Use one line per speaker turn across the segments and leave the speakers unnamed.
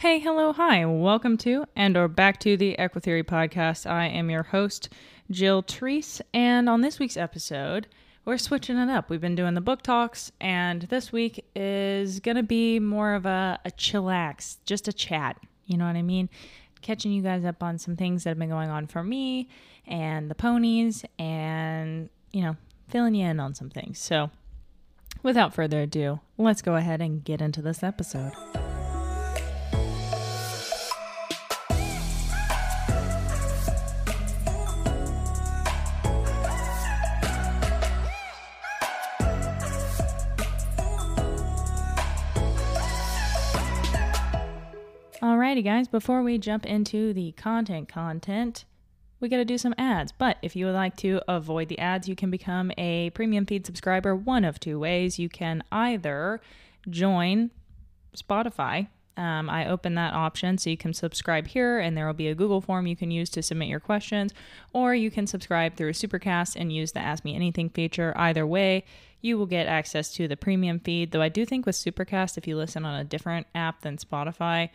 Hey, hello, hi. Welcome to and or back to the Equitheory podcast. I am your host, Jill Treece, and on this week's episode, we're switching it up. We've been doing the book talks, and this week is going to be more of a, a chillax, just a chat. You know what I mean? Catching you guys up on some things that have been going on for me and the ponies, and, you know, filling you in on some things. So, without further ado, let's go ahead and get into this episode. Alrighty, guys, before we jump into the content content, we got to do some ads. But if you would like to avoid the ads, you can become a premium feed subscriber one of two ways. You can either join Spotify. Um, I open that option so you can subscribe here, and there will be a Google form you can use to submit your questions, or you can subscribe through Supercast and use the Ask Me Anything feature. Either way, you will get access to the premium feed. Though I do think with Supercast, if you listen on a different app than Spotify,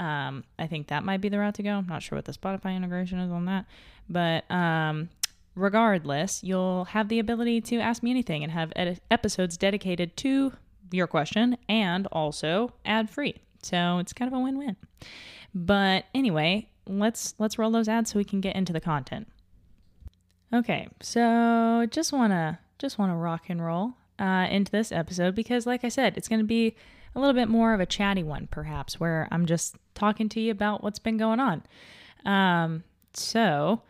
um, I think that might be the route to go. I'm not sure what the Spotify integration is on that, but um, regardless, you'll have the ability to ask me anything and have ed- episodes dedicated to your question and also ad free. So it's kind of a win-win. But anyway, let's let's roll those ads so we can get into the content. Okay, so just wanna just wanna rock and roll uh, into this episode because, like I said, it's gonna be a little bit more of a chatty one, perhaps, where I'm just talking to you about what's been going on. Um, so,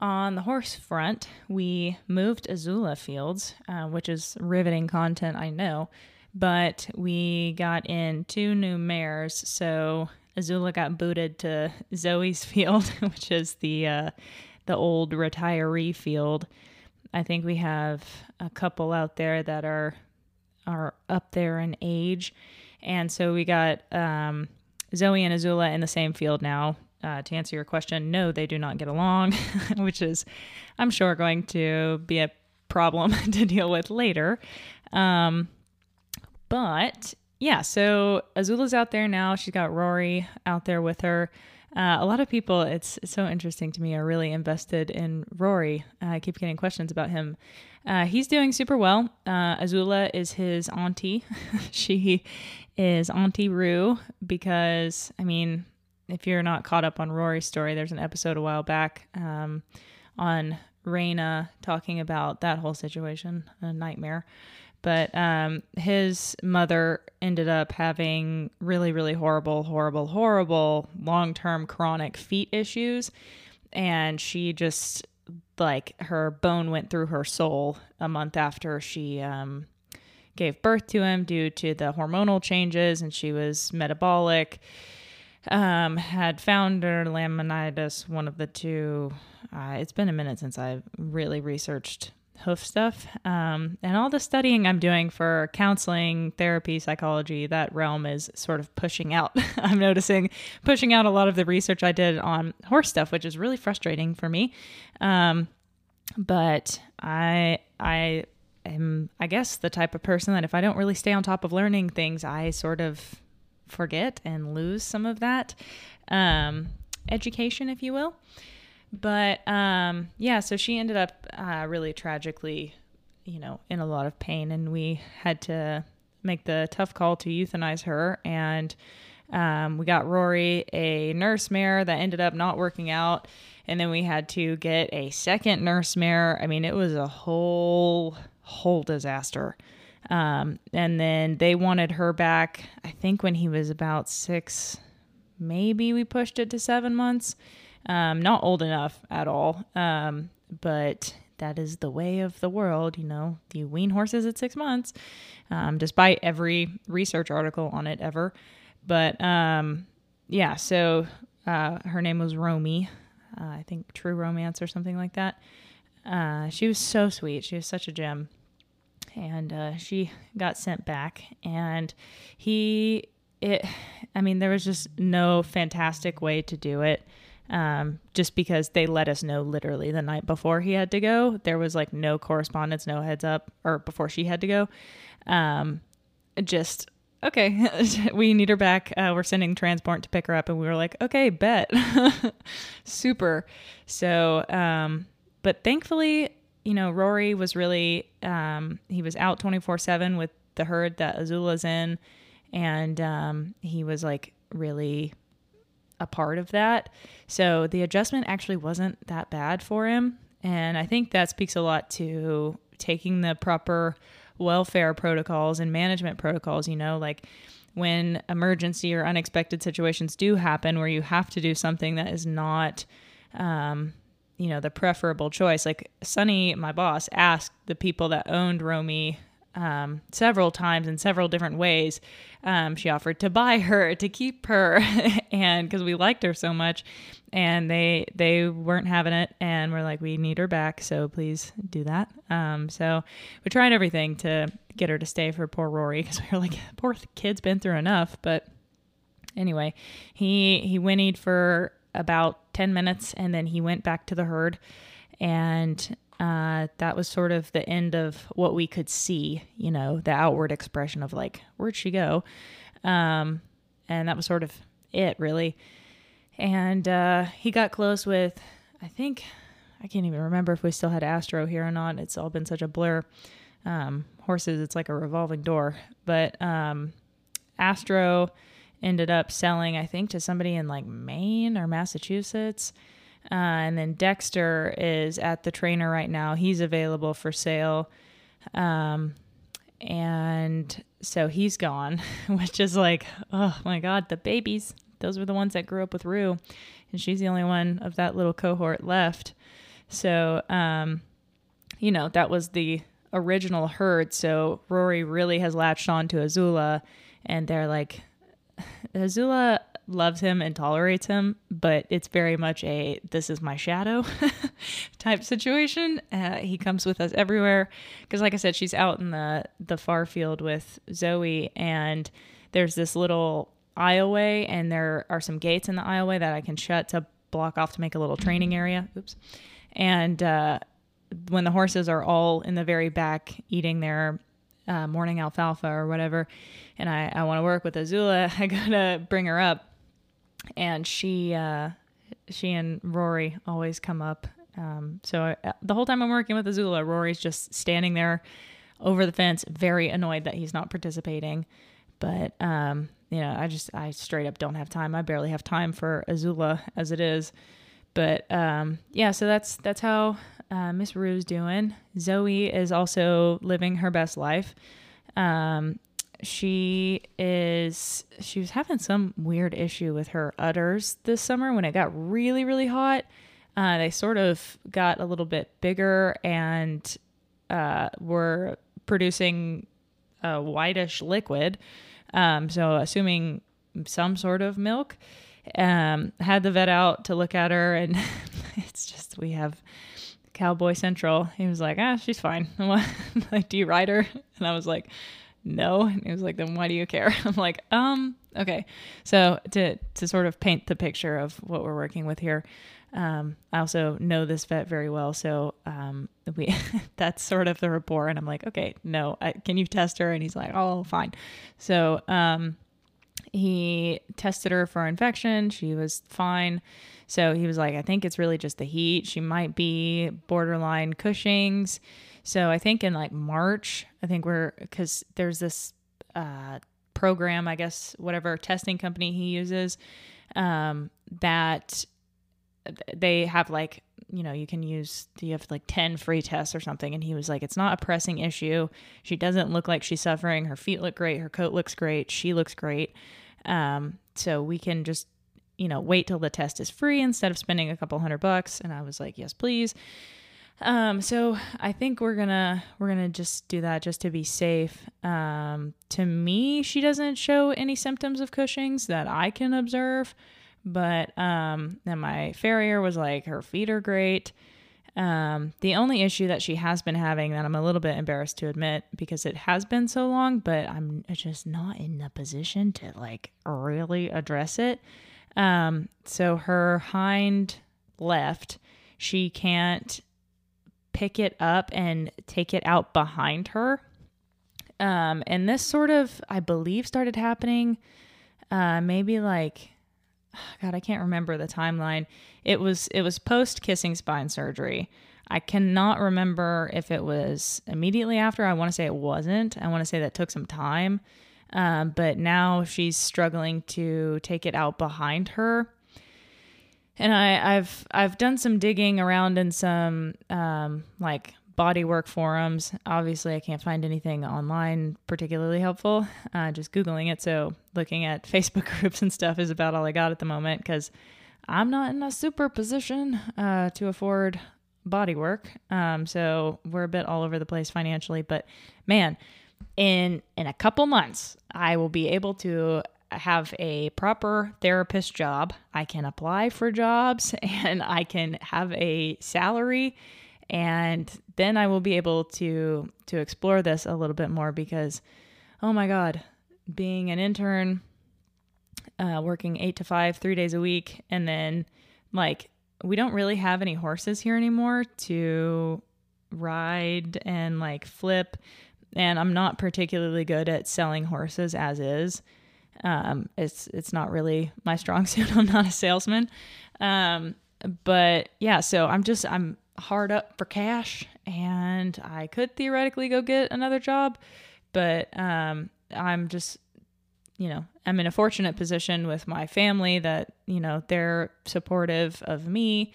on the horse front, we moved Azula Fields, uh, which is riveting content, I know, but we got in two new mares. So, Azula got booted to Zoe's field, which is the uh, the old retiree field. I think we have a couple out there that are are up there in age, and so we got um, Zoe and Azula in the same field now. Uh, to answer your question, no, they do not get along, which is, I'm sure, going to be a problem to deal with later. Um, but yeah, so Azula's out there now. She's got Rory out there with her. Uh, a lot of people, it's, it's, so interesting to me, are really invested in Rory. Uh, I keep getting questions about him. Uh, he's doing super well. Uh, Azula is his auntie. she is Auntie Rue because, I mean, if you're not caught up on Rory's story, there's an episode a while back um, on Rayna talking about that whole situation, a nightmare. But um, his mother ended up having really, really horrible, horrible, horrible long term chronic feet issues. And she just, like, her bone went through her sole a month after she um, gave birth to him due to the hormonal changes, and she was metabolic. Um, had founder laminitis, one of the two. Uh, it's been a minute since I've really researched hoof stuff. Um, and all the studying I'm doing for counseling, therapy, psychology, that realm is sort of pushing out. I'm noticing pushing out a lot of the research I did on horse stuff, which is really frustrating for me. Um, but I, I am, I guess, the type of person that if I don't really stay on top of learning things, I sort of forget and lose some of that um, education, if you will. But um, yeah, so she ended up uh, really tragically, you know, in a lot of pain, and we had to make the tough call to euthanize her. And um, we got Rory a nurse mare that ended up not working out. And then we had to get a second nurse mare. I mean, it was a whole, whole disaster. Um, and then they wanted her back, I think, when he was about six, maybe we pushed it to seven months. Um, not old enough at all. Um, but that is the way of the world, you know. You wean horses at six months, um, despite every research article on it ever. But um, yeah, so uh, her name was Romy. Uh, I think True Romance or something like that. Uh, she was so sweet. She was such a gem. And uh, she got sent back, and he, it, I mean, there was just no fantastic way to do it um, just because they let us know literally the night before he had to go. There was like no correspondence, no heads up, or before she had to go. Um, just okay, we need her back. Uh, we're sending transport to pick her up. And we were like, okay, bet. Super. So, um, but thankfully, you know, Rory was really, um, he was out 24 7 with the herd that Azula's in. And um, he was like really a part of that. So the adjustment actually wasn't that bad for him. And I think that speaks a lot to taking the proper welfare protocols and management protocols, you know, like when emergency or unexpected situations do happen where you have to do something that is not um, you know, the preferable choice. Like Sunny, my boss, asked the people that owned Romy um, several times in several different ways. Um, she offered to buy her, to keep her, and because we liked her so much, and they they weren't having it, and we're like, we need her back, so please do that. Um, so we tried everything to get her to stay for poor Rory because we were like, poor kid's been through enough. But anyway, he he whinnied for about ten minutes, and then he went back to the herd, and uh, that was sort of the end of what we could see, you know, the outward expression of like, where'd she go? Um, and that was sort of it, really. And uh, he got close with, I think, I can't even remember if we still had Astro here or not. It's all been such a blur. Um, horses, it's like a revolving door. But um, Astro ended up selling, I think, to somebody in like Maine or Massachusetts. Uh, and then Dexter is at the trainer right now. He's available for sale. Um, and so he's gone, which is like, oh my God, the babies. Those were the ones that grew up with Rue. And she's the only one of that little cohort left. So, um, you know, that was the original herd. So Rory really has latched on to Azula. And they're like, Azula loves him and tolerates him, but it's very much a this is my shadow type situation. Uh, he comes with us everywhere because, like I said, she's out in the the far field with Zoe, and there's this little aisleway, and there are some gates in the aisleway that I can shut to block off to make a little training area. Oops, and uh, when the horses are all in the very back eating their uh, morning alfalfa or whatever, and I, I want to work with Azula, I gotta bring her up and she uh, she and Rory always come up. Um, so uh, the whole time I'm working with Azula, Rory's just standing there over the fence, very annoyed that he's not participating. But um, you know, I just I straight up don't have time. I barely have time for Azula as it is. But um, yeah, so that's that's how uh, Miss Rue's doing. Zoe is also living her best life. Um, she is she was having some weird issue with her udders this summer when it got really really hot uh, they sort of got a little bit bigger and uh, were producing a whitish liquid um, so assuming some sort of milk um, had the vet out to look at her and it's just we have cowboy central he was like ah she's fine What like do you ride her and i was like no. And he was like, then why do you care? I'm like, um, okay. So to to sort of paint the picture of what we're working with here, um, I also know this vet very well, so um, we that's sort of the rapport. And I'm like, okay, no, I, can you test her? And he's like, oh, fine. So um, he tested her for infection. She was fine. So he was like, I think it's really just the heat. She might be borderline Cushing's. So I think in like March, I think we're because there's this uh, program, I guess, whatever testing company he uses, um, that they have like you know you can use you have like 10 free tests or something? And he was like it's not a pressing issue. She doesn't look like she's suffering. Her feet look great. Her coat looks great. She looks great. Um, so we can just you know wait till the test is free instead of spending a couple hundred bucks. And i was like yes please. Um, so I think we're gonna we're gonna just do that just to be safe. Um, to me, she doesn't show any symptoms of Cushing's that I can observe, but um, then my farrier was like her feet are great. Um, the only issue that she has been having that I'm a little bit embarrassed to admit because it has been so long, but I'm just not in the position to like really address it. Um, so her hind left, she can't pick it up and take it out behind her. Um, and this sort of, I believe, started happening uh, maybe like, God, I can't remember the timeline. It was it was post kissing spine surgery. I cannot remember if it was immediately after. I want to say it wasn't. I want to say that took some time. Um, but now she's struggling to take it out behind her. And I, I've I've done some digging around in some um, like bodywork forums. Obviously, I can't find anything online particularly helpful. Uh, just Googling it. So, looking at Facebook groups and stuff is about all I got at the moment because I'm not in a super position uh, to afford bodywork. Um, so, we're a bit all over the place financially. But man, in in a couple months, I will be able to have a proper therapist job. I can apply for jobs and I can have a salary and then I will be able to to explore this a little bit more because oh my god, being an intern uh, working 8 to 5 3 days a week and then like we don't really have any horses here anymore to ride and like flip and I'm not particularly good at selling horses as is. Um, it's it's not really my strong suit. I'm not a salesman. Um, but yeah, so I'm just I'm hard up for cash, and I could theoretically go get another job, but um, I'm just you know I'm in a fortunate position with my family that you know they're supportive of me,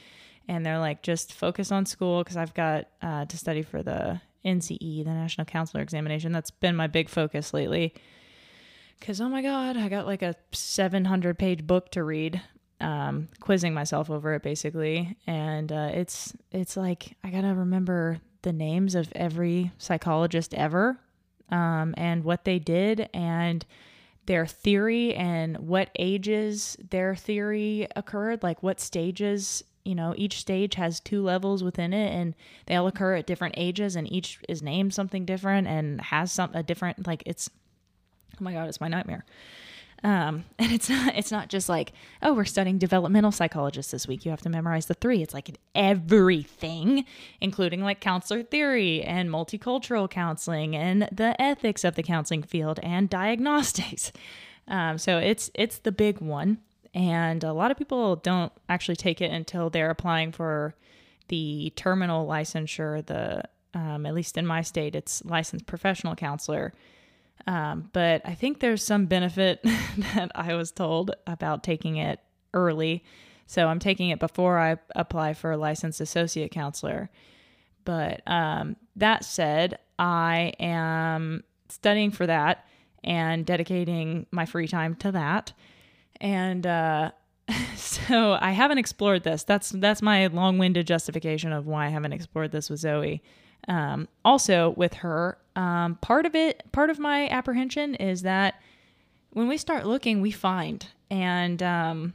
and they're like just focus on school because I've got uh, to study for the NCE, the National Counselor Examination. That's been my big focus lately. Because, oh my God, I got like a 700 page book to read, um, quizzing myself over it basically. And uh, it's, it's like, I got to remember the names of every psychologist ever um, and what they did and their theory and what ages their theory occurred, like what stages you know, each stage has two levels within it and they all occur at different ages and each is named something different and has some a different like it's oh my god, it's my nightmare. Um, and it's not it's not just like, oh, we're studying developmental psychologists this week. You have to memorize the three. It's like everything, including like counselor theory and multicultural counseling and the ethics of the counseling field and diagnostics. Um, so it's it's the big one and a lot of people don't actually take it until they're applying for the terminal licensure. The um, at least in my state, it's licensed professional counselor. Um, but I think there's some benefit that I was told about taking it early. So I'm taking it before I apply for a licensed associate counselor. But um, that said, I am studying for that and dedicating my free time to that. And uh, so I haven't explored this. That's that's my long-winded justification of why I haven't explored this with Zoe. Um, also, with her, um, part of it, part of my apprehension is that when we start looking, we find, and um,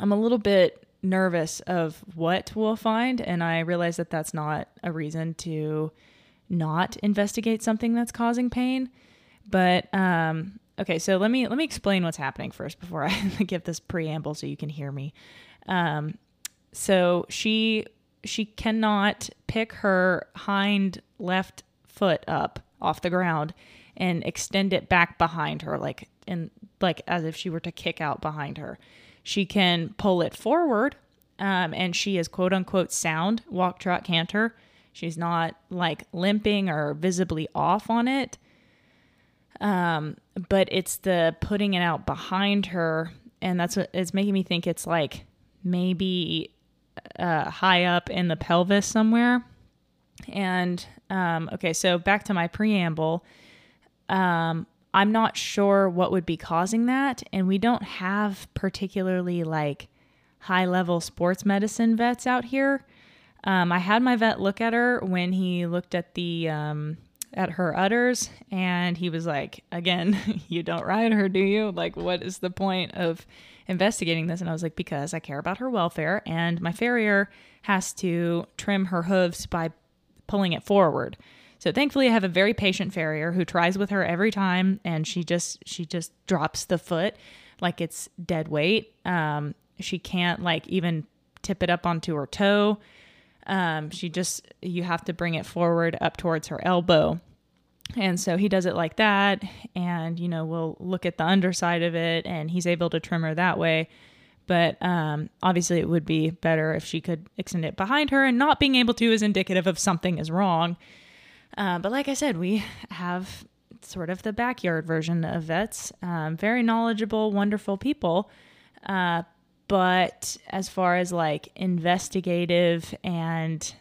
I'm a little bit nervous of what we'll find, and I realize that that's not a reason to not investigate something that's causing pain. But um, okay, so let me let me explain what's happening first before I give this preamble so you can hear me. Um, so she she cannot pick her hind left foot up off the ground and extend it back behind her like in like as if she were to kick out behind her. She can pull it forward um, and she is quote unquote sound walk trot canter. She's not like limping or visibly off on it. Um, but it's the putting it out behind her, and that's what it's making me think it's like maybe uh, high up in the pelvis somewhere. And um, okay, so back to my preamble. Um, I'm not sure what would be causing that, and we don't have particularly like high level sports medicine vets out here. Um, I had my vet look at her when he looked at the um, at her udders and he was like again you don't ride her do you like what is the point of investigating this and i was like because i care about her welfare and my farrier has to trim her hooves by pulling it forward so thankfully i have a very patient farrier who tries with her every time and she just she just drops the foot like it's dead weight um she can't like even tip it up onto her toe um, she just, you have to bring it forward up towards her elbow. And so he does it like that. And, you know, we'll look at the underside of it and he's able to trim her that way. But um, obviously, it would be better if she could extend it behind her, and not being able to is indicative of something is wrong. Uh, but like I said, we have sort of the backyard version of vets, um, very knowledgeable, wonderful people. Uh, but as far as like investigative and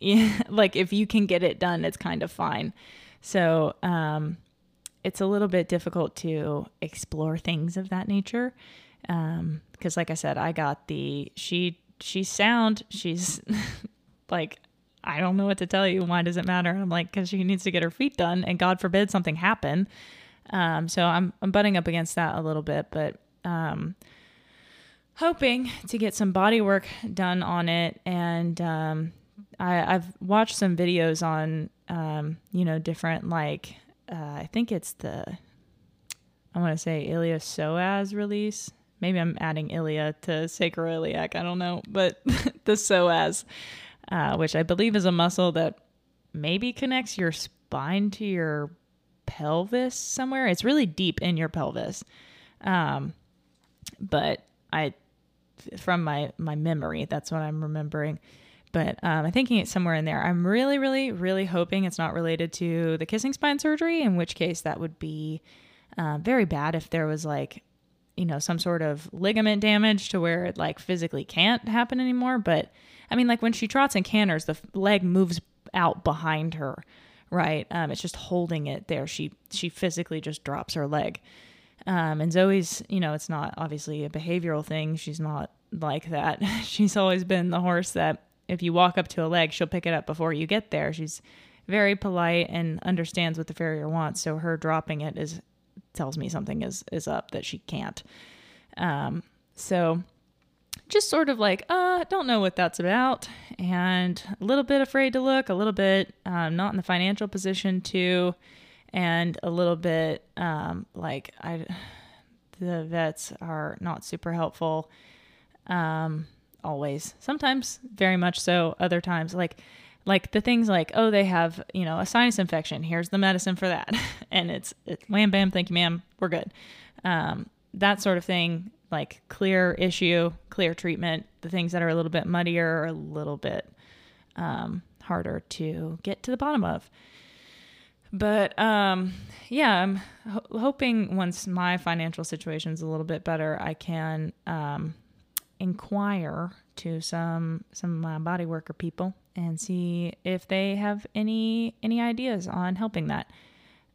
yeah, like if you can get it done, it's kind of fine. So um, it's a little bit difficult to explore things of that nature. Um, because like I said, I got the she she's sound. She's like I don't know what to tell you. Why does it matter? I'm like because she needs to get her feet done, and God forbid something happen. Um, so I'm I'm butting up against that a little bit, but um, hoping to get some body work done on it. And um, I, I've watched some videos on um, you know different like uh, I think it's the I want to say iliopsoas release maybe I'm adding ilia to sacroiliac. I don't know, but the psoas, uh, which I believe is a muscle that maybe connects your spine to your pelvis somewhere. It's really deep in your pelvis. Um, but I, from my my memory, that's what I'm remembering. But um, I'm thinking it's somewhere in there. I'm really, really, really hoping it's not related to the kissing spine surgery, in which case that would be uh, very bad if there was like you know, some sort of ligament damage to where it like physically can't happen anymore. But I mean, like when she trots and canters, the leg moves out behind her, right? Um, it's just holding it there. She she physically just drops her leg. Um, and Zoe's, you know, it's not obviously a behavioral thing. She's not like that. She's always been the horse that if you walk up to a leg, she'll pick it up before you get there. She's very polite and understands what the farrier wants. So her dropping it is tells me something is is up that she can't. Um, so just sort of like, uh, don't know what that's about, and a little bit afraid to look, a little bit um, not in the financial position to, and a little bit um, like I, the vets are not super helpful. Um, always, sometimes very much so. Other times, like like the things like oh they have you know a sinus infection. Here's the medicine for that. And it's, it's wham bam thank you ma'am. We're good. Um, that sort of thing like clear issue clear treatment the things that are a little bit muddier or a little bit um, harder to get to the bottom of. But um, yeah i'm ho- hoping once my financial situation is a little bit better i can um, inquire to some some uh, body worker people and see if they have any any ideas on helping that.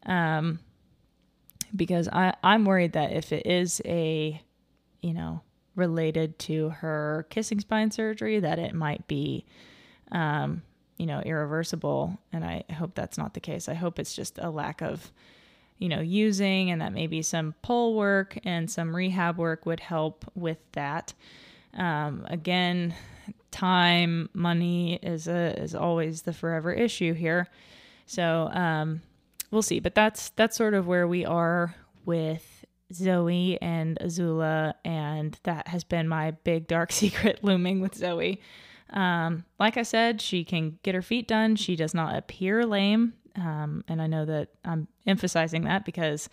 Um, because I I'm worried that if it is a you know related to her kissing spine surgery that it might be um, you know irreversible and I hope that's not the case. I hope it's just a lack of you know using and that maybe some pull work and some rehab work would help with that. Um, again, time, money is a, is always the forever issue here. So um, we'll see, but that's that's sort of where we are with Zoe and Azula, and that has been my big dark secret looming with Zoe. Um, like I said, she can get her feet done. She does not appear lame, um, and I know that I'm emphasizing that because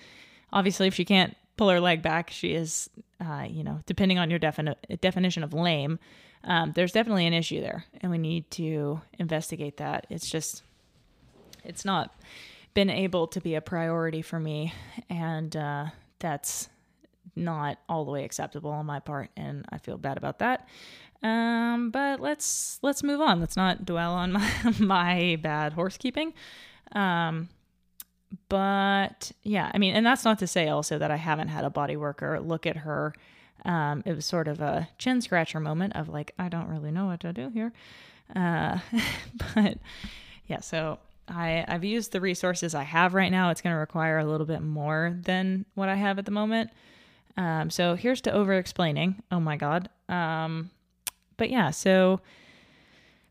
obviously, if she can't pull her leg back, she is, uh, you know, depending on your defini- definition of lame, um, there's definitely an issue there, and we need to investigate that. It's just, it's not been able to be a priority for me, and uh, that's not all the way acceptable on my part, and I feel bad about that. Um, but let's let's move on. Let's not dwell on my my bad horsekeeping. Um, but yeah, I mean, and that's not to say also that I haven't had a body worker look at her. Um, it was sort of a chin scratcher moment of like, I don't really know what to do here. Uh, but yeah, so I, I've used the resources I have right now. It's going to require a little bit more than what I have at the moment. Um, so here's to over explaining. Oh my God. Um, but yeah, so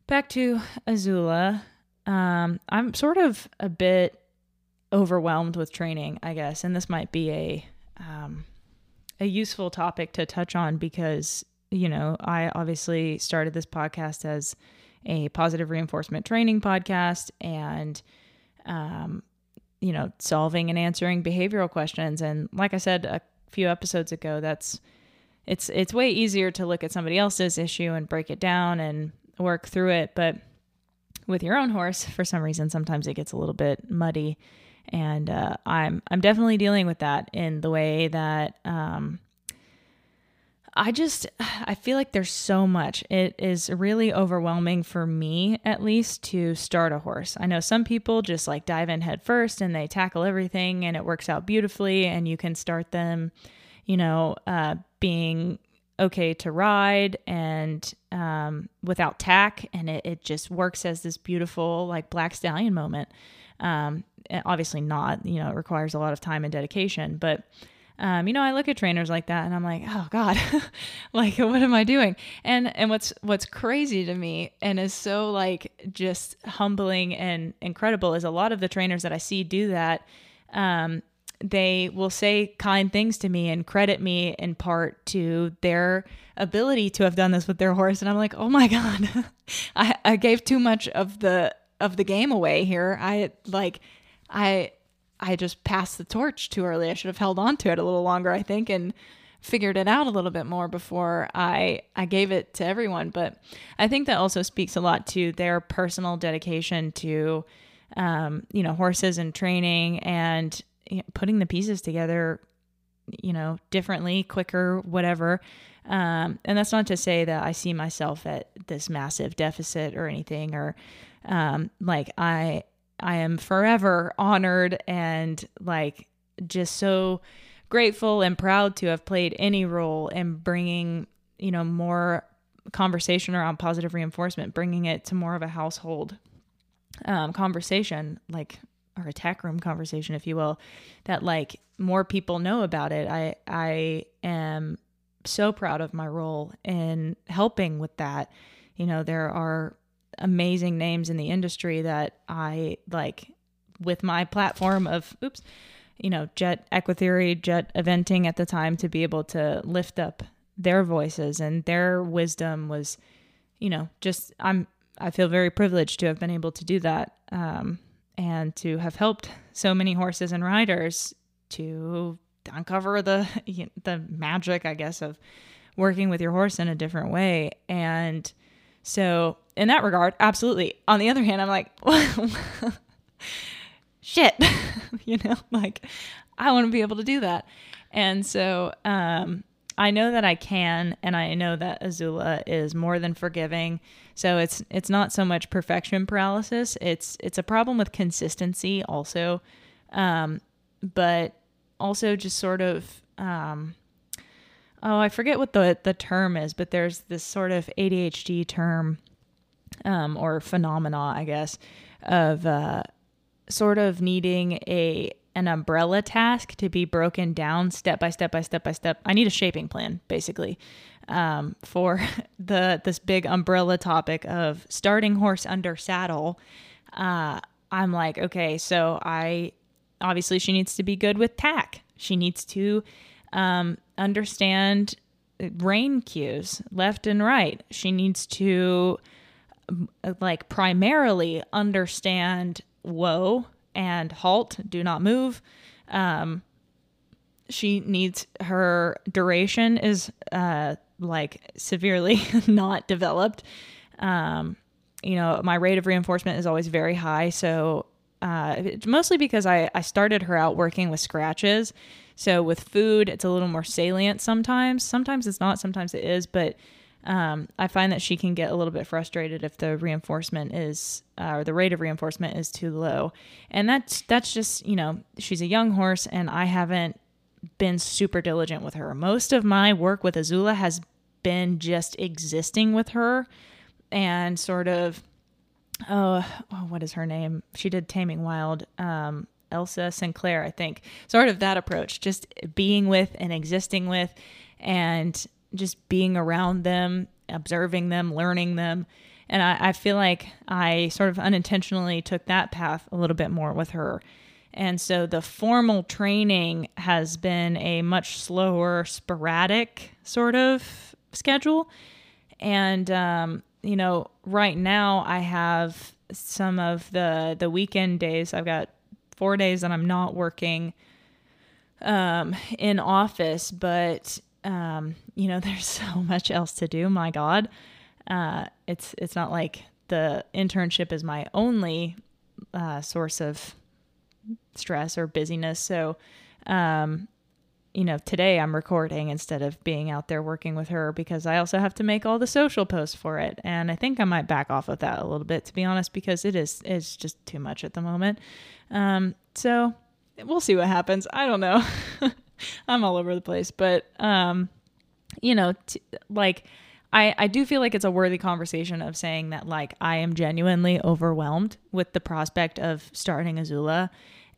back to Azula. Um, I'm sort of a bit overwhelmed with training, I guess. And this might be a um, a useful topic to touch on because you know I obviously started this podcast as a positive reinforcement training podcast, and um, you know, solving and answering behavioral questions. And like I said a few episodes ago, that's it's it's way easier to look at somebody else's issue and break it down and work through it. But with your own horse, for some reason, sometimes it gets a little bit muddy. And uh, I'm I'm definitely dealing with that in the way that um, I just I feel like there's so much. It is really overwhelming for me at least to start a horse. I know some people just like dive in head first and they tackle everything and it works out beautifully and you can start them, you know, uh, being okay to ride and um, without tack and it, it just works as this beautiful like black stallion moment. Um, obviously not, you know, it requires a lot of time and dedication, but um, you know, I look at trainers like that and I'm like, oh God, like what am I doing? And and what's what's crazy to me and is so like just humbling and incredible is a lot of the trainers that I see do that. Um, they will say kind things to me and credit me in part to their ability to have done this with their horse. And I'm like, oh my God, I, I gave too much of the of the game away here. I like I I just passed the torch too early. I should have held on to it a little longer, I think, and figured it out a little bit more before I I gave it to everyone. But I think that also speaks a lot to their personal dedication to, um, you know, horses and training and you know, putting the pieces together, you know, differently, quicker, whatever. Um, and that's not to say that I see myself at this massive deficit or anything, or um, like I I am forever honored and like just so grateful and proud to have played any role in bringing, you know, more conversation around positive reinforcement, bringing it to more of a household um, conversation, like or a tack room conversation, if you will, that like more people know about it. I I am so proud of my role in helping with that. You know, there are amazing names in the industry that I like with my platform of oops, you know, Jet Equitheory, Jet Eventing at the time to be able to lift up their voices and their wisdom was, you know, just I'm I feel very privileged to have been able to do that um, and to have helped so many horses and riders to uncover the the magic, I guess, of working with your horse in a different way. And so, in that regard, absolutely. On the other hand, I'm like, shit, you know, like I want to be able to do that. And so, um, I know that I can, and I know that Azula is more than forgiving. So it's it's not so much perfection paralysis. It's it's a problem with consistency also, um, but also just sort of um, oh, I forget what the the term is, but there's this sort of ADHD term um, or phenomena, I guess, of uh, sort of needing a an umbrella task to be broken down step by step by step by step. I need a shaping plan, basically, um, for the this big umbrella topic of starting horse under saddle. Uh, I'm like, okay, so I obviously she needs to be good with tack. She needs to um, understand brain cues left and right. She needs to like primarily understand whoa and halt, do not move. Um, she needs her duration is uh, like severely not developed. Um, you know, my rate of reinforcement is always very high. So, uh, mostly because I, I started her out working with scratches. So with food, it's a little more salient sometimes. Sometimes it's not, sometimes it is, but um, I find that she can get a little bit frustrated if the reinforcement is uh, or the rate of reinforcement is too low, and that's that's just you know she's a young horse, and I haven't been super diligent with her. Most of my work with Azula has been just existing with her and sort of oh, oh what is her name? She did Taming Wild. Um, Elsa Sinclair, I think. Sort of that approach, just being with and existing with and just being around them, observing them, learning them. And I, I feel like I sort of unintentionally took that path a little bit more with her. And so the formal training has been a much slower, sporadic sort of schedule. And, um, you know, right now I have some of the the weekend days. I've got four days that I'm not working um, in office, but um, you know, there's so much else to do. My God, uh, it's it's not like the internship is my only uh, source of stress or busyness. So, um, you know, today I'm recording instead of being out there working with her because I also have to make all the social posts for it. And I think I might back off of that a little bit, to be honest, because it is it's just too much at the moment. Um, so we'll see what happens. I don't know. I'm all over the place, but um, you know, t- like I I do feel like it's a worthy conversation of saying that like I am genuinely overwhelmed with the prospect of starting Azula,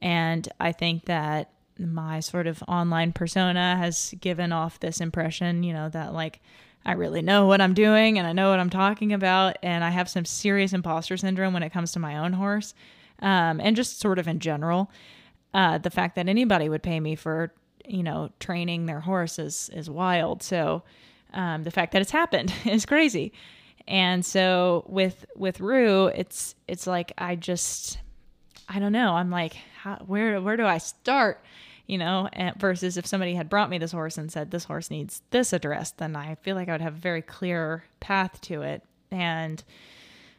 and I think that my sort of online persona has given off this impression, you know, that like I really know what I'm doing and I know what I'm talking about, and I have some serious imposter syndrome when it comes to my own horse, um, and just sort of in general. Uh, the fact that anybody would pay me for, you know, training their horse is is wild. So um, the fact that it's happened is crazy. And so with with Rue, it's it's like I just I don't know. I'm like, how, where where do I start? You know, versus if somebody had brought me this horse and said this horse needs this address, then I feel like I would have a very clear path to it. And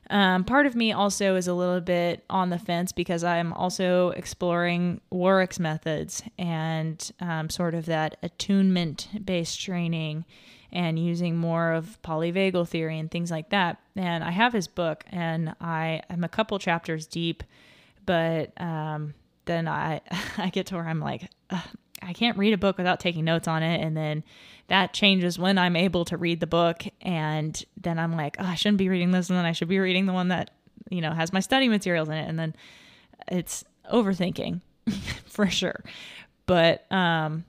um, part of me also is a little bit on the fence because I'm also exploring Warwick's methods and um, sort of that attunement based training and using more of polyvagal theory and things like that. And I have his book and I am a couple chapters deep, but um, then I I get to where I'm like I can't read a book without taking notes on it. And then that changes when I'm able to read the book. And then I'm like oh, I shouldn't be reading this and then I should be reading the one that you know has my study materials in it. And then it's overthinking for sure. But um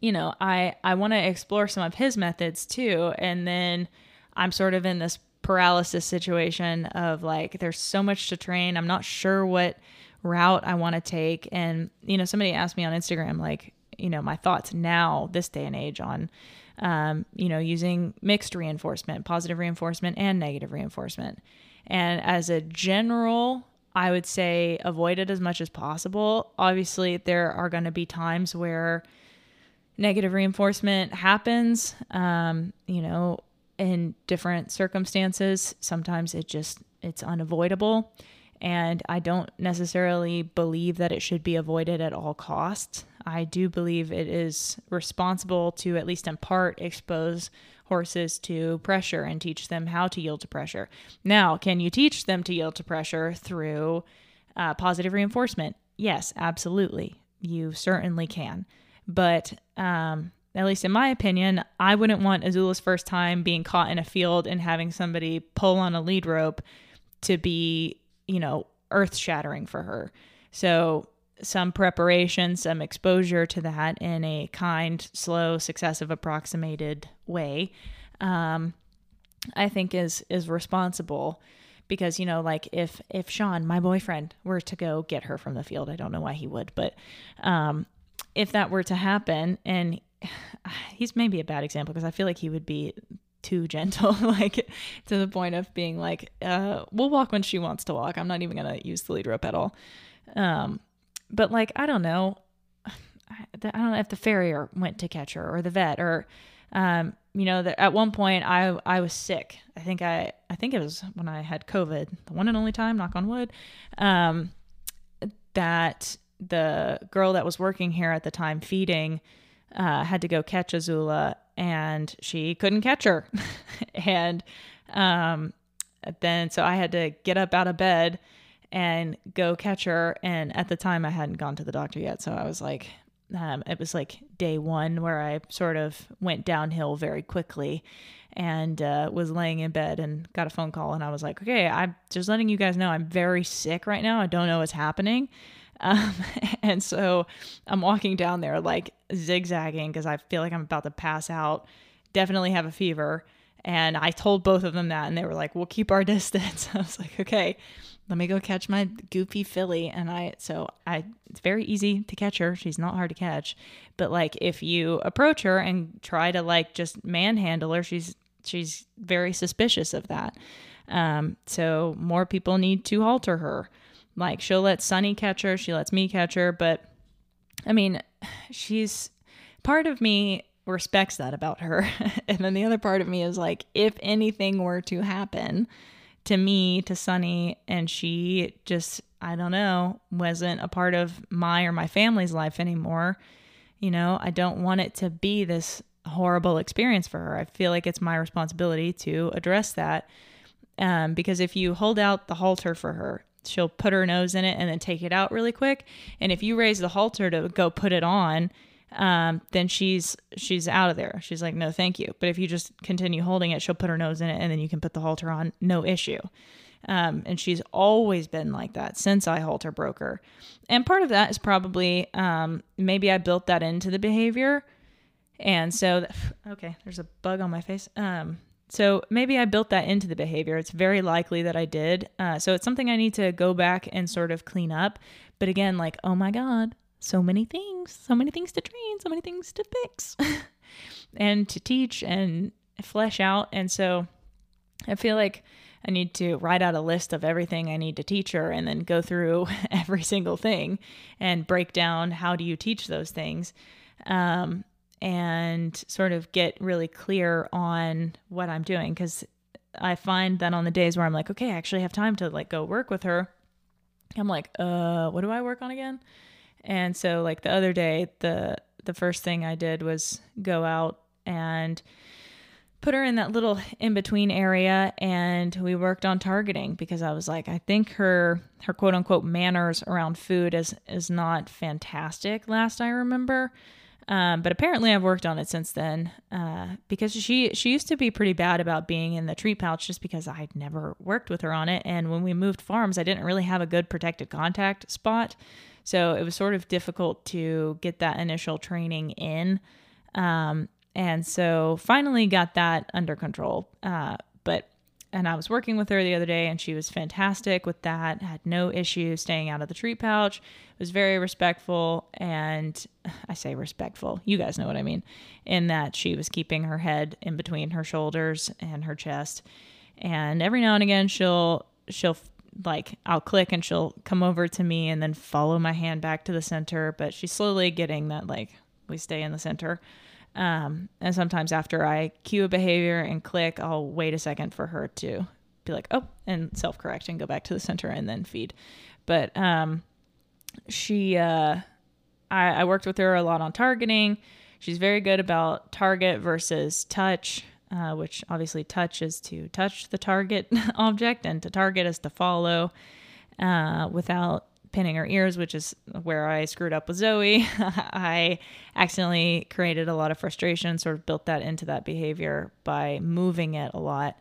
you know I I want to explore some of his methods too. And then I'm sort of in this paralysis situation of like there's so much to train. I'm not sure what route I want to take. And, you know, somebody asked me on Instagram, like, you know, my thoughts now, this day and age, on, um, you know, using mixed reinforcement, positive reinforcement, and negative reinforcement. And as a general, I would say avoid it as much as possible. Obviously, there are going to be times where negative reinforcement happens, um, you know, in different circumstances. Sometimes it just it's unavoidable. And I don't necessarily believe that it should be avoided at all costs. I do believe it is responsible to, at least in part, expose horses to pressure and teach them how to yield to pressure. Now, can you teach them to yield to pressure through uh, positive reinforcement? Yes, absolutely. You certainly can. But um, at least in my opinion, I wouldn't want Azula's first time being caught in a field and having somebody pull on a lead rope to be you know, earth shattering for her. So, some preparation, some exposure to that in a kind, slow, successive, approximated way, um, I think is is responsible. Because you know, like if if Sean, my boyfriend, were to go get her from the field, I don't know why he would, but um, if that were to happen, and he's maybe a bad example because I feel like he would be too gentle, like to the point of being like, uh, we'll walk when she wants to walk. I'm not even gonna use the lead rope at all. Um, but like, I don't know. I don't know if the farrier went to catch her or the vet or, um, you know, that at one point I I was sick. I think I I think it was when I had COVID, the one and only time, knock on wood, um, that the girl that was working here at the time feeding uh, had to go catch Azula and she couldn't catch her. and um, then so I had to get up out of bed and go catch her. And at the time, I hadn't gone to the doctor yet. So I was like, um, it was like day one where I sort of went downhill very quickly and uh, was laying in bed and got a phone call. And I was like, okay, I'm just letting you guys know I'm very sick right now. I don't know what's happening. Um, and so I'm walking down there like zigzagging because I feel like I'm about to pass out, definitely have a fever. And I told both of them that, and they were like, we'll keep our distance. I was like, okay, let me go catch my goofy filly. And I, so I, it's very easy to catch her. She's not hard to catch. But like, if you approach her and try to like just manhandle her, she's, she's very suspicious of that. Um, so more people need to halter her Like she'll let Sunny catch her, she lets me catch her, but I mean, she's part of me respects that about her. and then the other part of me is like, if anything were to happen to me, to Sunny, and she just, I don't know, wasn't a part of my or my family's life anymore, you know, I don't want it to be this horrible experience for her. I feel like it's my responsibility to address that. Um, because if you hold out the halter for her, she'll put her nose in it and then take it out really quick. And if you raise the halter to go put it on, um, then she's she's out of there. She's like, no, thank you. But if you just continue holding it, she'll put her nose in it, and then you can put the halter on, no issue. Um, and she's always been like that since I halter broke her. And part of that is probably um, maybe I built that into the behavior. And so, okay, there's a bug on my face. Um, so maybe I built that into the behavior. It's very likely that I did. Uh, so it's something I need to go back and sort of clean up. But again, like, oh my God, so many things, so many things to train, so many things to fix and to teach and flesh out. And so I feel like I need to write out a list of everything I need to teach her and then go through every single thing and break down how do you teach those things. Um, and sort of get really clear on what I'm doing because I find that on the days where I'm like, okay, I actually have time to like go work with her, I'm like, uh, what do I work on again? And so like the other day, the the first thing I did was go out and put her in that little in between area and we worked on targeting because I was like I think her her quote unquote manners around food is is not fantastic last I remember um, but apparently I've worked on it since then uh, because she she used to be pretty bad about being in the treat pouch just because I'd never worked with her on it and when we moved farms I didn't really have a good protected contact spot so it was sort of difficult to get that initial training in. Um, and so finally got that under control. Uh, but and I was working with her the other day, and she was fantastic with that. Had no issue staying out of the treat pouch. Was very respectful, and I say respectful. You guys know what I mean. In that she was keeping her head in between her shoulders and her chest, and every now and again she'll she'll like I'll click and she'll come over to me and then follow my hand back to the center. But she's slowly getting that like we stay in the center. Um, and sometimes after I cue a behavior and click, I'll wait a second for her to be like, oh, and self correct and go back to the center and then feed. But um, she, uh, I, I worked with her a lot on targeting. She's very good about target versus touch uh, which obviously touch is to touch the target object and to target is to follow uh, without pinning her ears, which is where I screwed up with Zoe. I accidentally created a lot of frustration, sort of built that into that behavior by moving it a lot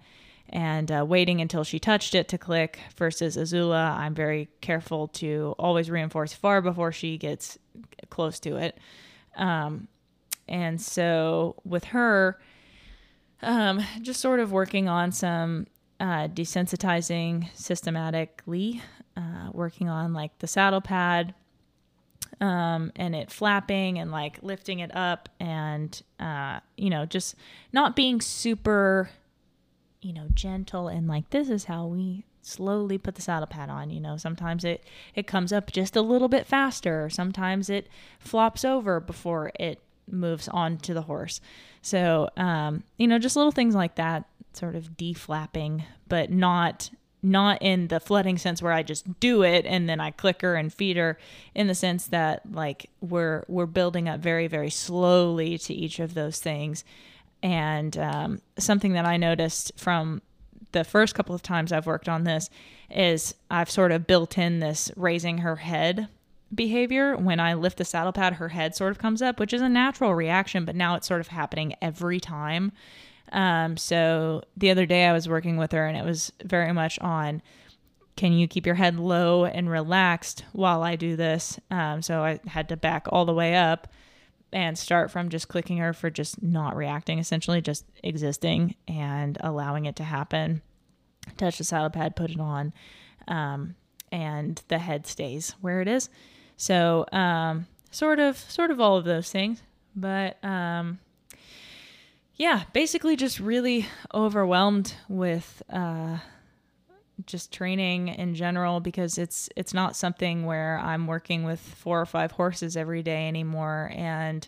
and uh, waiting until she touched it to click versus Azula. I'm very careful to always reinforce far before she gets close to it. Um, and so with her, um, just sort of working on some uh, desensitizing systematically, uh, working on like the saddle pad um, and it flapping and like lifting it up and, uh, you know, just not being super, you know, gentle and like, this is how we slowly put the saddle pad on you know sometimes it it comes up just a little bit faster sometimes it flops over before it moves on to the horse. So, um, you know, just little things like that, sort of deflapping, but not not in the flooding sense where I just do it and then I click her and feed her in the sense that like we're we're building up very very slowly to each of those things and um, something that I noticed from the first couple of times I've worked on this is I've sort of built in this raising her head behavior when I lift the saddle pad, her head sort of comes up, which is a natural reaction, but now it's sort of happening every time. Um, so the other day I was working with her and it was very much on can you keep your head low and relaxed while I do this? Um, so I had to back all the way up and start from just clicking her for just not reacting, essentially just existing and allowing it to happen. Touch the saddle pad, put it on, um, and the head stays where it is. So, um, sort of, sort of all of those things. But um, yeah, basically just really overwhelmed with uh, just training in general because it's it's not something where I'm working with four or five horses every day anymore. And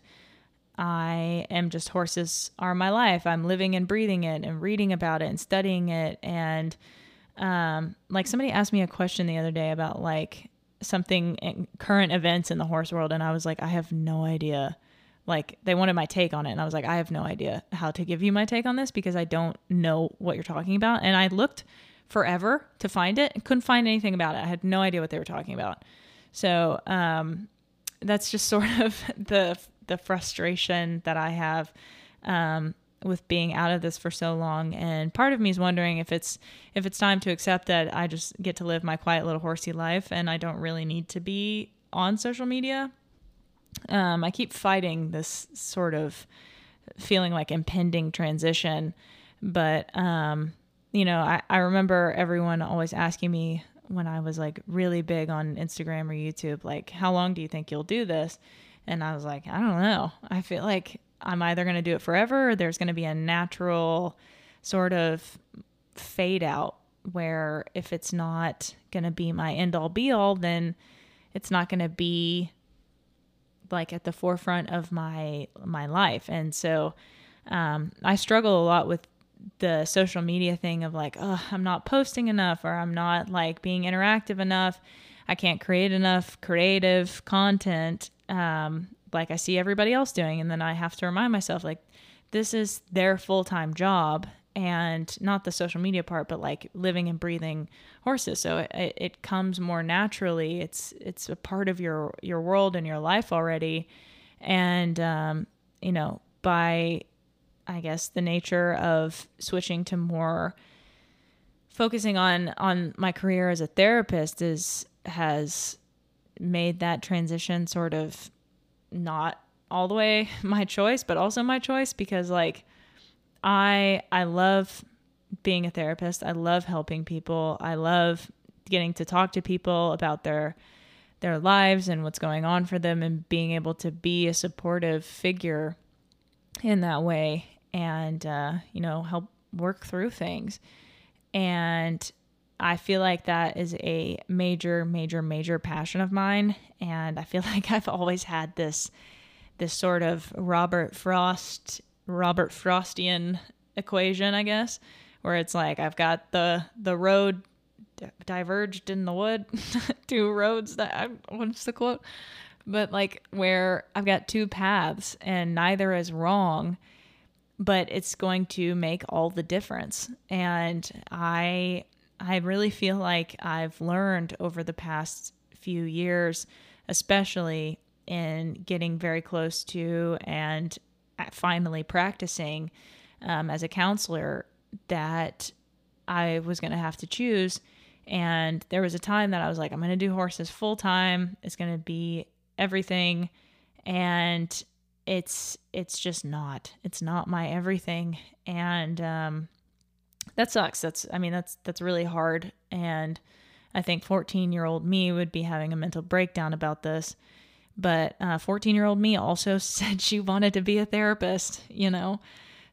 I am just horses are my life. I'm living and breathing it and reading about it and studying it. And um like somebody asked me a question the other day about like something current events in the horse world. And I was like I have no idea like they wanted my take on it and I was like I have no idea how to give you my take on this because I don't know what you're talking about and I looked forever to find it and couldn't find anything about it. I had no idea what they were talking about. So, um, that's just sort of the the frustration that I have um, with being out of this for so long. And part of me is wondering if it's if it's time to accept that I just get to live my quiet little horsey life and I don't really need to be on social media um, I keep fighting this sort of feeling like impending transition. But, um, you know, I, I remember everyone always asking me when I was like really big on Instagram or YouTube, like, how long do you think you'll do this? And I was like, I don't know. I feel like I'm either going to do it forever or there's going to be a natural sort of fade out where if it's not going to be my end all be all, then it's not going to be like at the forefront of my my life. And so um, i struggle a lot with the social media thing of like oh i'm not posting enough or i'm not like being interactive enough. I can't create enough creative content um, like i see everybody else doing. And then i have to remind myself like this is their full-time job and not the social media part but like living and breathing horses. So it, it comes more naturally. It's it's a part of your your world and your life already. And um, you know by i guess the nature of switching to more focusing on on my career as a therapist is has made that transition sort of not all the way my choice but also my choice because like I I love being a therapist. I love helping people. I love getting to talk to people about their their lives and what's going on for them and being able to be a supportive figure in that way and uh, you know help work through things and i feel like that is a major major major passion of mine and i feel like i've always had this this sort of robert frost Robert Frostian equation, I guess, where it's like I've got the the road diverged in the wood, two roads that I, what's the quote? But like where I've got two paths and neither is wrong, but it's going to make all the difference. And I I really feel like I've learned over the past few years, especially in getting very close to and finally practicing um, as a counselor that I was going to have to choose. And there was a time that I was like, I'm going to do horses full time. It's going to be everything. And it's it's just not it's not my everything and um that sucks that's i mean that's that's really hard and i think 14 year old me would be having a mental breakdown about this but 14 uh, year old me also said she wanted to be a therapist, you know?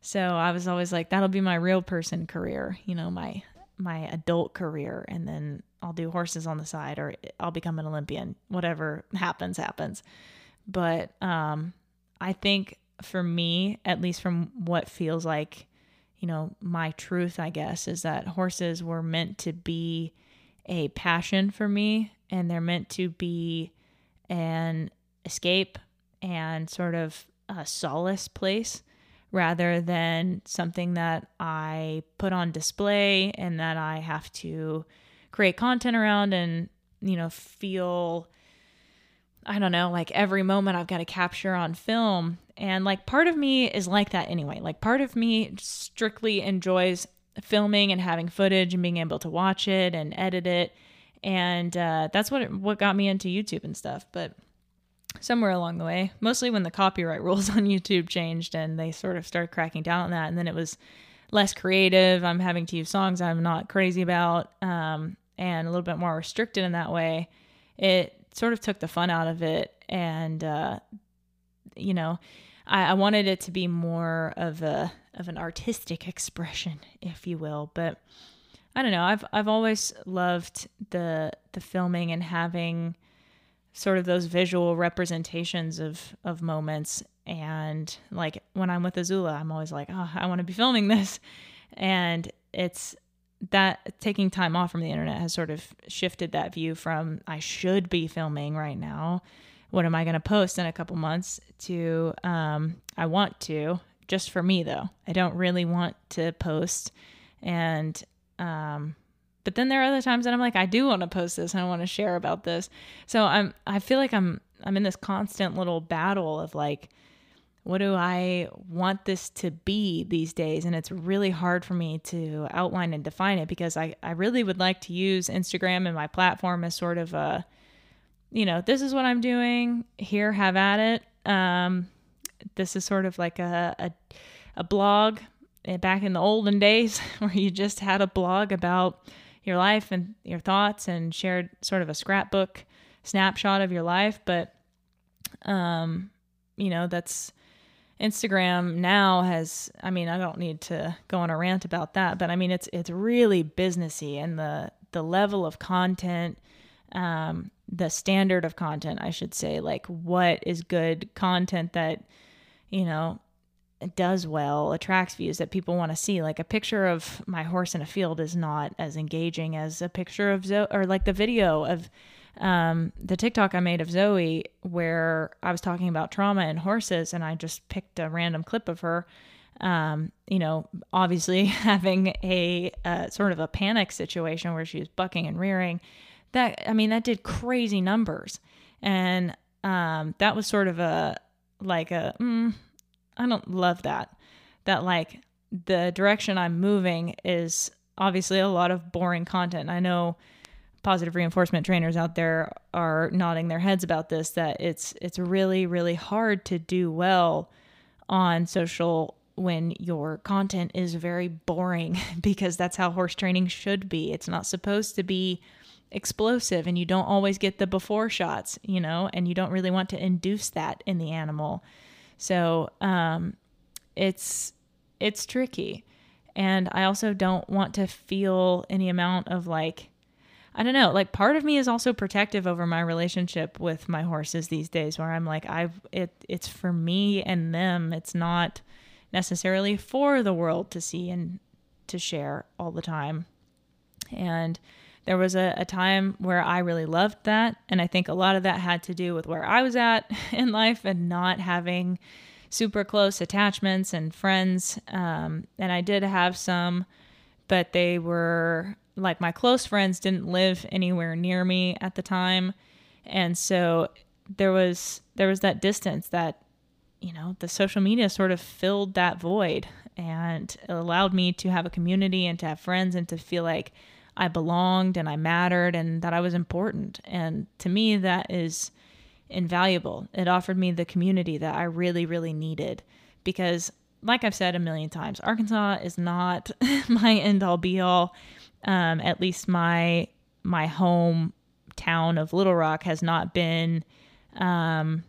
So I was always like, that'll be my real person career, you know, my my adult career and then I'll do horses on the side or I'll become an Olympian. Whatever happens, happens. But um I think for me, at least from what feels like, you know, my truth, I guess, is that horses were meant to be a passion for me and they're meant to be an escape and sort of a solace place rather than something that I put on display and that I have to create content around and, you know, feel, I don't know, like every moment I've got to capture on film. And like part of me is like that anyway. Like part of me strictly enjoys filming and having footage and being able to watch it and edit it. And uh, that's what, what got me into YouTube and stuff. But somewhere along the way, mostly when the copyright rules on YouTube changed and they sort of started cracking down on that. And then it was less creative. I'm having to use songs I'm not crazy about um, and a little bit more restricted in that way. It sort of took the fun out of it. And, uh, you know, I, I wanted it to be more of a of an artistic expression, if you will. But I don't know. I've I've always loved the the filming and having sort of those visual representations of of moments and like when I'm with Azula, I'm always like, "Oh, I want to be filming this." And it's that taking time off from the internet has sort of shifted that view from I should be filming right now. What am I going to post in a couple months to um I want to just for me though. I don't really want to post and um but then there are other times that I'm like I do want to post this and I want to share about this. So I'm I feel like I'm I'm in this constant little battle of like what do I want this to be these days? And it's really hard for me to outline and define it because I, I really would like to use Instagram and my platform as sort of a, you know, this is what I'm doing. Here, have at it. Um, this is sort of like a, a, a blog back in the olden days where you just had a blog about your life and your thoughts and shared sort of a scrapbook snapshot of your life. But, um, you know, that's, Instagram now has I mean, I don't need to go on a rant about that, but I mean it's it's really businessy and the the level of content um the standard of content, I should say, like what is good content that you know does well, attracts views that people want to see. Like a picture of my horse in a field is not as engaging as a picture of zoe or like the video of um, the TikTok I made of Zoe where I was talking about trauma and horses, and I just picked a random clip of her. Um, you know, obviously having a uh, sort of a panic situation where she was bucking and rearing. That I mean, that did crazy numbers, and um, that was sort of a like a mm, I don't love that. That like the direction I'm moving is obviously a lot of boring content. I know positive reinforcement trainers out there are nodding their heads about this that it's it's really really hard to do well on social when your content is very boring because that's how horse training should be. It's not supposed to be explosive and you don't always get the before shots, you know, and you don't really want to induce that in the animal. So, um it's it's tricky. And I also don't want to feel any amount of like I don't know, like part of me is also protective over my relationship with my horses these days where I'm like I've it it's for me and them. It's not necessarily for the world to see and to share all the time. And there was a, a time where I really loved that. And I think a lot of that had to do with where I was at in life and not having super close attachments and friends. Um, and I did have some, but they were like my close friends didn't live anywhere near me at the time and so there was there was that distance that you know the social media sort of filled that void and allowed me to have a community and to have friends and to feel like I belonged and I mattered and that I was important. And to me that is invaluable. It offered me the community that I really really needed because like I've said a million times Arkansas is not my end all be all. Um, at least my my home town of Little Rock has not been um,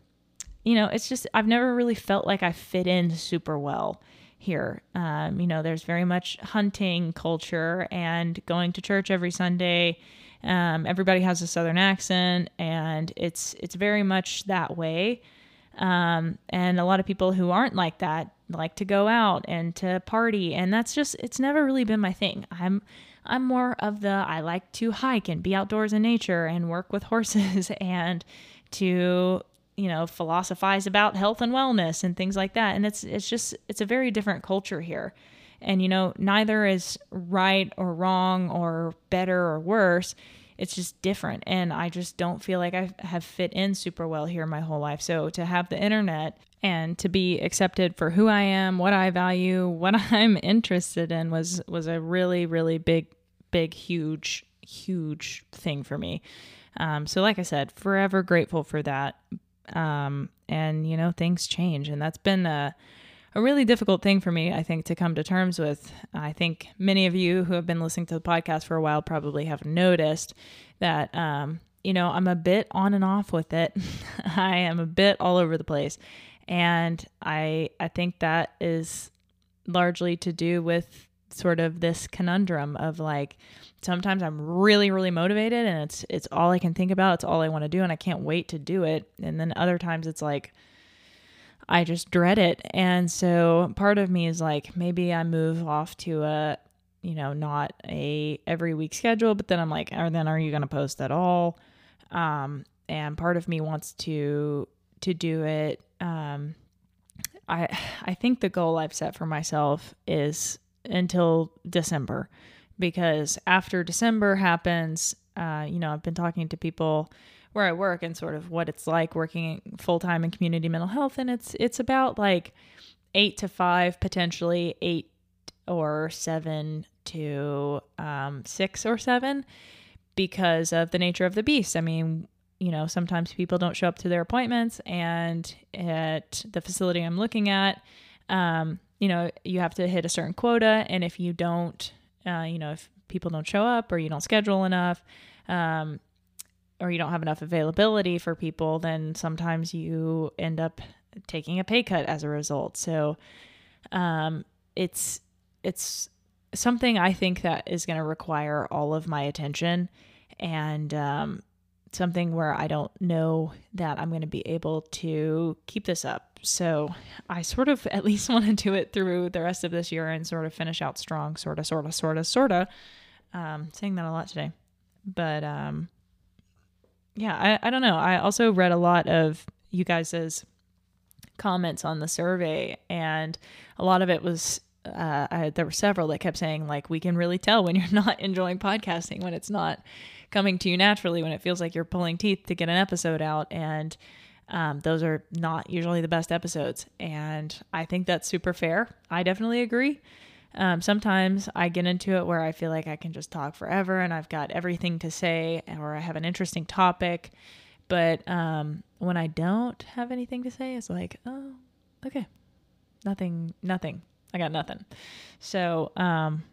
you know, it's just I've never really felt like I fit in super well here. Um, you know, there's very much hunting culture and going to church every Sunday. Um, everybody has a southern accent, and it's it's very much that way. Um, and a lot of people who aren't like that like to go out and to party, and that's just it's never really been my thing. I'm I'm more of the I like to hike and be outdoors in nature and work with horses and to you know philosophize about health and wellness and things like that. And it's it's just it's a very different culture here. And you know neither is right or wrong or better or worse. It's just different. And i just don't feel like i have fit in super well here my whole life. So to have the internet and to be accepted for who i am what i value what i'm interested in was was a really really big big, huge, huge thing for me. Um, so, like I said, forever grateful for that. Um, and, you know, things change. And that's been a, a really difficult thing for me, I think, to come to terms with. I think many of you who have been listening to the podcast for a while probably have noticed that, um, you know, I'm a bit on and off with it. I am a bit all over the place. And I I think that is largely to do with sort of this conundrum of like sometimes I'm really really motivated and it's it's all I can think about, it's all I want to do and I can't wait to do it. And then other times it's like I just dread it. And so part of me is like maybe I move off to a you know, not a every week schedule, but then I'm like, or then are you going to post at all? Um and part of me wants to to do it um I I think the goal I've set for myself is until December because after December happens, uh, you know, I've been talking to people where I work and sort of what it's like working full time in community mental health, and it's it's about like eight to five, potentially eight or seven to um, six or seven, because of the nature of the beast. I mean, you know, sometimes people don't show up to their appointments, and at the facility I'm looking at, um, you know, you have to hit a certain quota, and if you don't, uh, you know, if people don't show up or you don't schedule enough, um, or you don't have enough availability for people, then sometimes you end up taking a pay cut as a result. So, um, it's it's something I think that is going to require all of my attention, and um, something where I don't know that I'm going to be able to keep this up. So I sort of at least want to do it through the rest of this year and sort of finish out strong, sort of, sort of, sort of, sort of. Um, saying that a lot today. But um, yeah, I, I don't know. I also read a lot of you guys' comments on the survey, and a lot of it was uh, I, there were several that kept saying like we can really tell when you're not enjoying podcasting when it's not coming to you naturally when it feels like you're pulling teeth to get an episode out. And um, those are not usually the best episodes. And i think that's super fair. I definitely agree. Um, sometimes i get into it where i feel like i can just talk forever and i've got everything to say or i have an interesting topic. But um, when i don't have anything to say it's like oh okay. Nothing nothing i got nothing so um,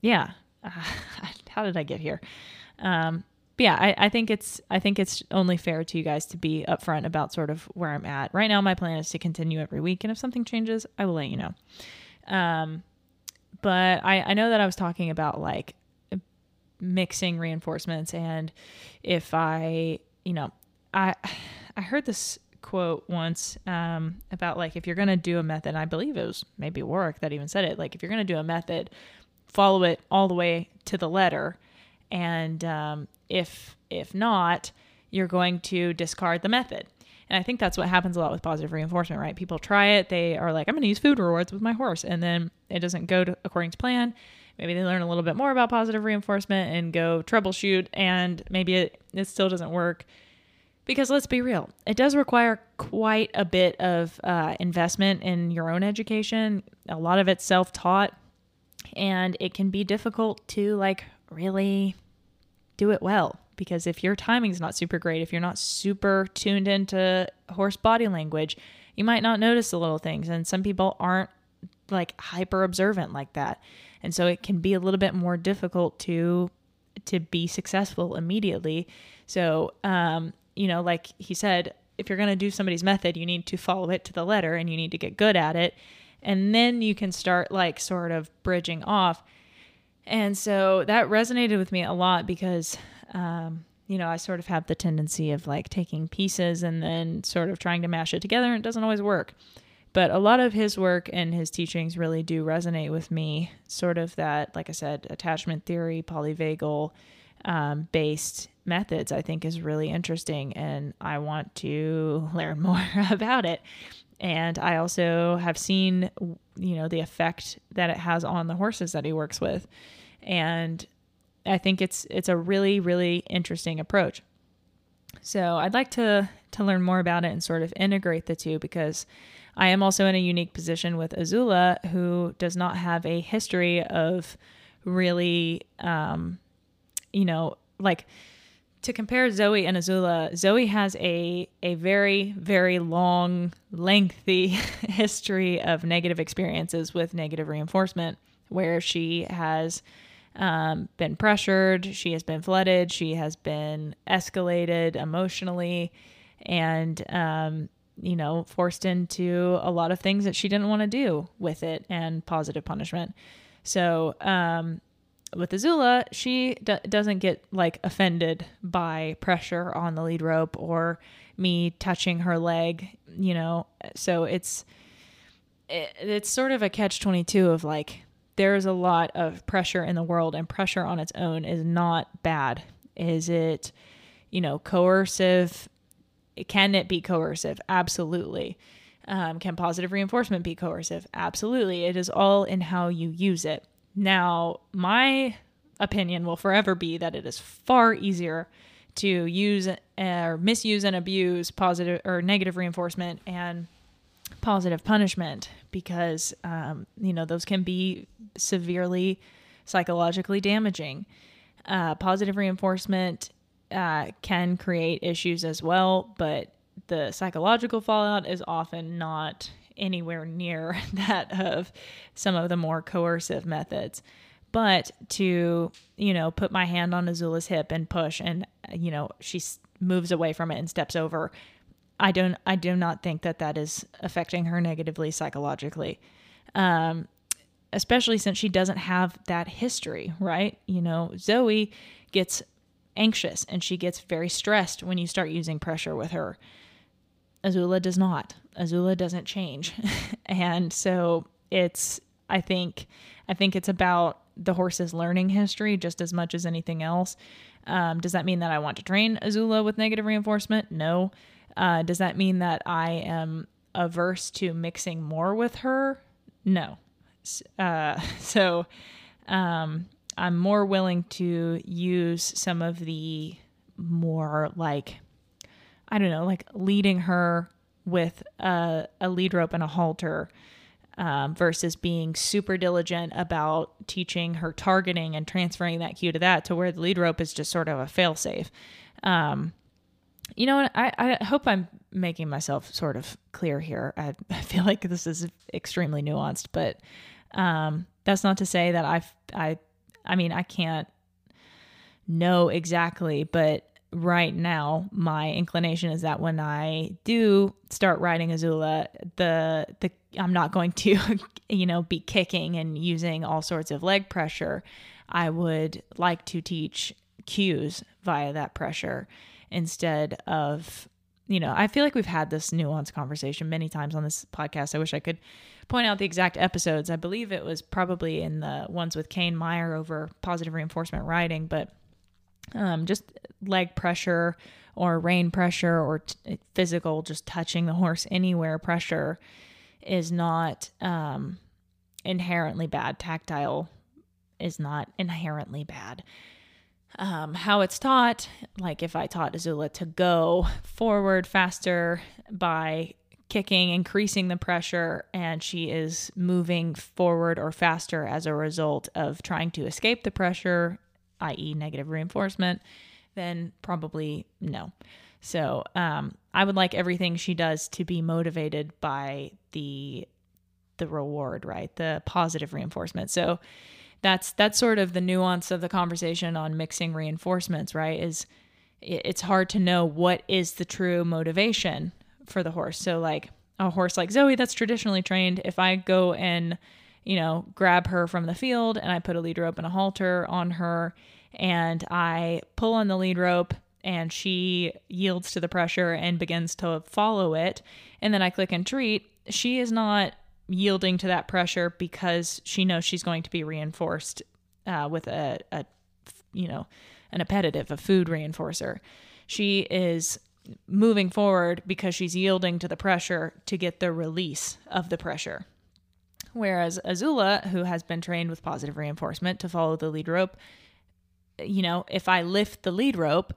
yeah how did i get here um, yeah, I, I think it's I think it's only fair to you guys to be upfront about sort of where I'm at. Right now my plan is to continue every week and if something changes, I will let you know. Um, but I, I know that I was talking about like mixing reinforcements and if I you know, I I heard this quote once um, about like if you're gonna do a method, I believe it was maybe Warwick that even said it, like if you're gonna do a method, follow it all the way to the letter and um, if if not, you're going to discard the method. And I think that's what happens a lot with positive reinforcement, right? People try it, they are like, I'm going to use food rewards with my horse, and then it doesn't go to, according to plan. Maybe they learn a little bit more about positive reinforcement and go troubleshoot, and maybe it, it still doesn't work. Because let's be real, it does require quite a bit of uh, investment in your own education. A lot of it's self taught, and it can be difficult to like really do it well because if your timing's not super great, if you're not super tuned into horse body language, you might not notice the little things. And some people aren't like hyper observant like that. And so it can be a little bit more difficult to to be successful immediately. So um, you know, like he said, if you're going to do somebody's method, you need to follow it to the letter and you need to get good at it. And then you can start like sort of bridging off and so that resonated with me a lot because, um, you know, I sort of have the tendency of like taking pieces and then sort of trying to mash it together, and it doesn't always work. But a lot of his work and his teachings really do resonate with me. Sort of that, like I said, attachment theory, polyvagal um, based methods, I think is really interesting, and I want to learn more about it. And I also have seen, you know, the effect that it has on the horses that he works with and I think it's it's a really really interesting approach. So I'd like to to learn more about it and sort of integrate the two because I am also in a unique position with Azula, who does not have a history of really, um, you know, like to compare Zoe and Azula, Zoe has a a very very long, lengthy history of negative experiences with negative reinforcement, where she has um, been pressured, she has been flooded, she has been escalated emotionally, and, um, you know, forced into a lot of things that she didn't want to do with it and positive punishment. So, um, with Azula, she d- doesn't get like offended by pressure on the lead rope or me touching her leg, you know. So it's it, it's sort of a catch 22 of like there's a lot of pressure in the world and pressure on its own is not bad. Is it, you know, coercive? Can it be coercive? Absolutely. Um, can positive reinforcement be coercive? Absolutely. It is all in how you use it. Now, my opinion will forever be that it is far easier to use or misuse and abuse positive or negative reinforcement and positive punishment because um, you know those can be severely psychologically damaging. Uh, positive reinforcement uh, can create issues as well, but the psychological fallout is often not anywhere near that of some of the more coercive methods. But to, you know, put my hand on Azula's hip and push and, you know, she moves away from it and steps over, I don't, I do not think that that is affecting her negatively psychologically. Um, especially since she doesn't have that history, right? You know, Zoe gets anxious and she gets very stressed when you start using pressure with her. Azula does not. Azula doesn't change. and so it's I think I think it's about the horse's learning history just as much as anything else. Um, does that mean that I want to train Azula with negative reinforcement? No. Uh, does that mean that I am averse to mixing more with her? No. Uh, so um, I'm more willing to use some of the more like I don't know, like leading her with a, a lead rope and a halter um, versus being super diligent about teaching her targeting and transferring that cue to that to where the lead rope is just sort of a failsafe. Um, you know, I, I hope I'm making myself sort of clear here. I, I feel like this is extremely nuanced, but um, that's not to say that I, I, I mean, I can't know exactly, but right now my inclination is that when I do start riding Azula, the the I'm not going to you know be kicking and using all sorts of leg pressure. I would like to teach cues via that pressure instead of you know, I feel like we've had this nuanced conversation many times on this podcast. I wish I could point out the exact episodes. I believe it was probably in the ones with Kane Meyer over positive reinforcement riding, but um, just leg pressure or rein pressure or t- physical, just touching the horse anywhere pressure is not um, inherently bad. Tactile is not inherently bad. Um, how it's taught, like if I taught Azula to go forward faster by kicking, increasing the pressure, and she is moving forward or faster as a result of trying to escape the pressure i.e., negative reinforcement, then probably no. So um, I would like everything she does to be motivated by the the reward, right? The positive reinforcement. So that's that's sort of the nuance of the conversation on mixing reinforcements, right? Is it's hard to know what is the true motivation for the horse. So like a horse like Zoe that's traditionally trained, if I go and you know, grab her from the field and I put a lead rope and a halter on her and I pull on the lead rope and she yields to the pressure and begins to follow it. And then I click and treat. She is not yielding to that pressure because she knows she's going to be reinforced uh, with a, a, you know, an appetitive, a food reinforcer. She is moving forward because she's yielding to the pressure to get the release of the pressure. Whereas Azula, who has been trained with positive reinforcement to follow the lead rope, you know, if I lift the lead rope,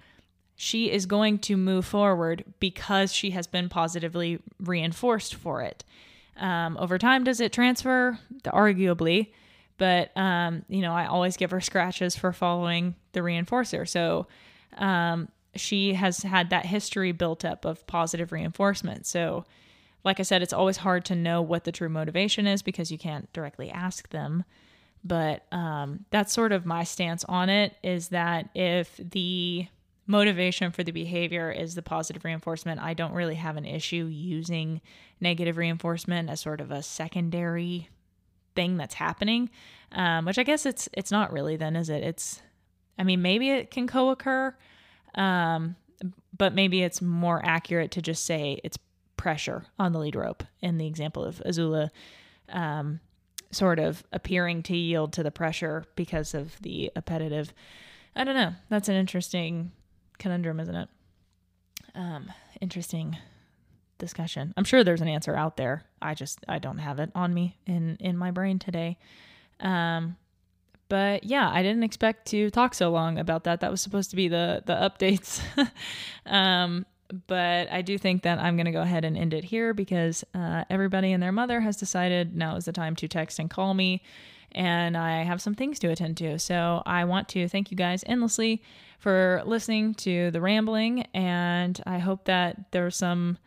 she is going to move forward because she has been positively reinforced for it. Um, over time, does it transfer? Arguably, but um, you know, I always give her scratches for following the reinforcer. So um, she has had that history built up of positive reinforcement. So like I said, it's always hard to know what the true motivation is because you can't directly ask them. But um, that's sort of my stance on it is that if the motivation for the behavior is the positive reinforcement, I don't really have an issue using negative reinforcement as sort of a secondary thing that's happening, um, which I guess it's it's not really then, is it? It's, I mean, maybe it can co-occur, um, but maybe it's more accurate to just say it's pressure on the lead rope in the example of Azula. Um, sort of appearing to yield to the pressure because of the appetitive. I don't know. That's an interesting conundrum, isn't it? Um, interesting discussion. I'm sure there's an answer out there. I just I don't have it on me in in my brain today. Um, but yeah, I didn't expect to talk so long about that. That was supposed to be the the updates. um, but I do think that I'm going to go ahead and end it here because uh, everybody and their mother has decided now is the time to text and call me, and I have some things to attend to. So I want to thank you guys endlessly for listening to the rambling, and I hope that there's some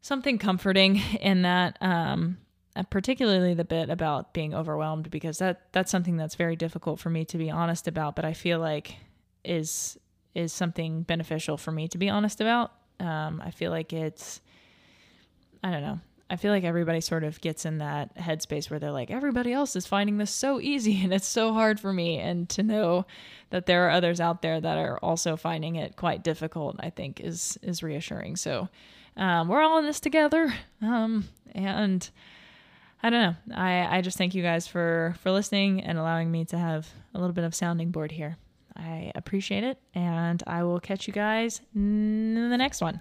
something comforting in that. Um, uh, particularly the bit about being overwhelmed because that that's something that's very difficult for me to be honest about but i feel like is is something beneficial for me to be honest about. Um, i feel like it's i don't know. I feel like everybody sort of gets in that headspace where they're like everybody else is finding this so easy and it's so hard for me. And to know that there are others out there that are also finding it quite difficult i think is is reassuring. So um, we're all in this together. Um, and I don't know. I, I just thank you guys for for listening and allowing me to have a little bit of sounding board here. I appreciate it, and I will catch you guys in the next one.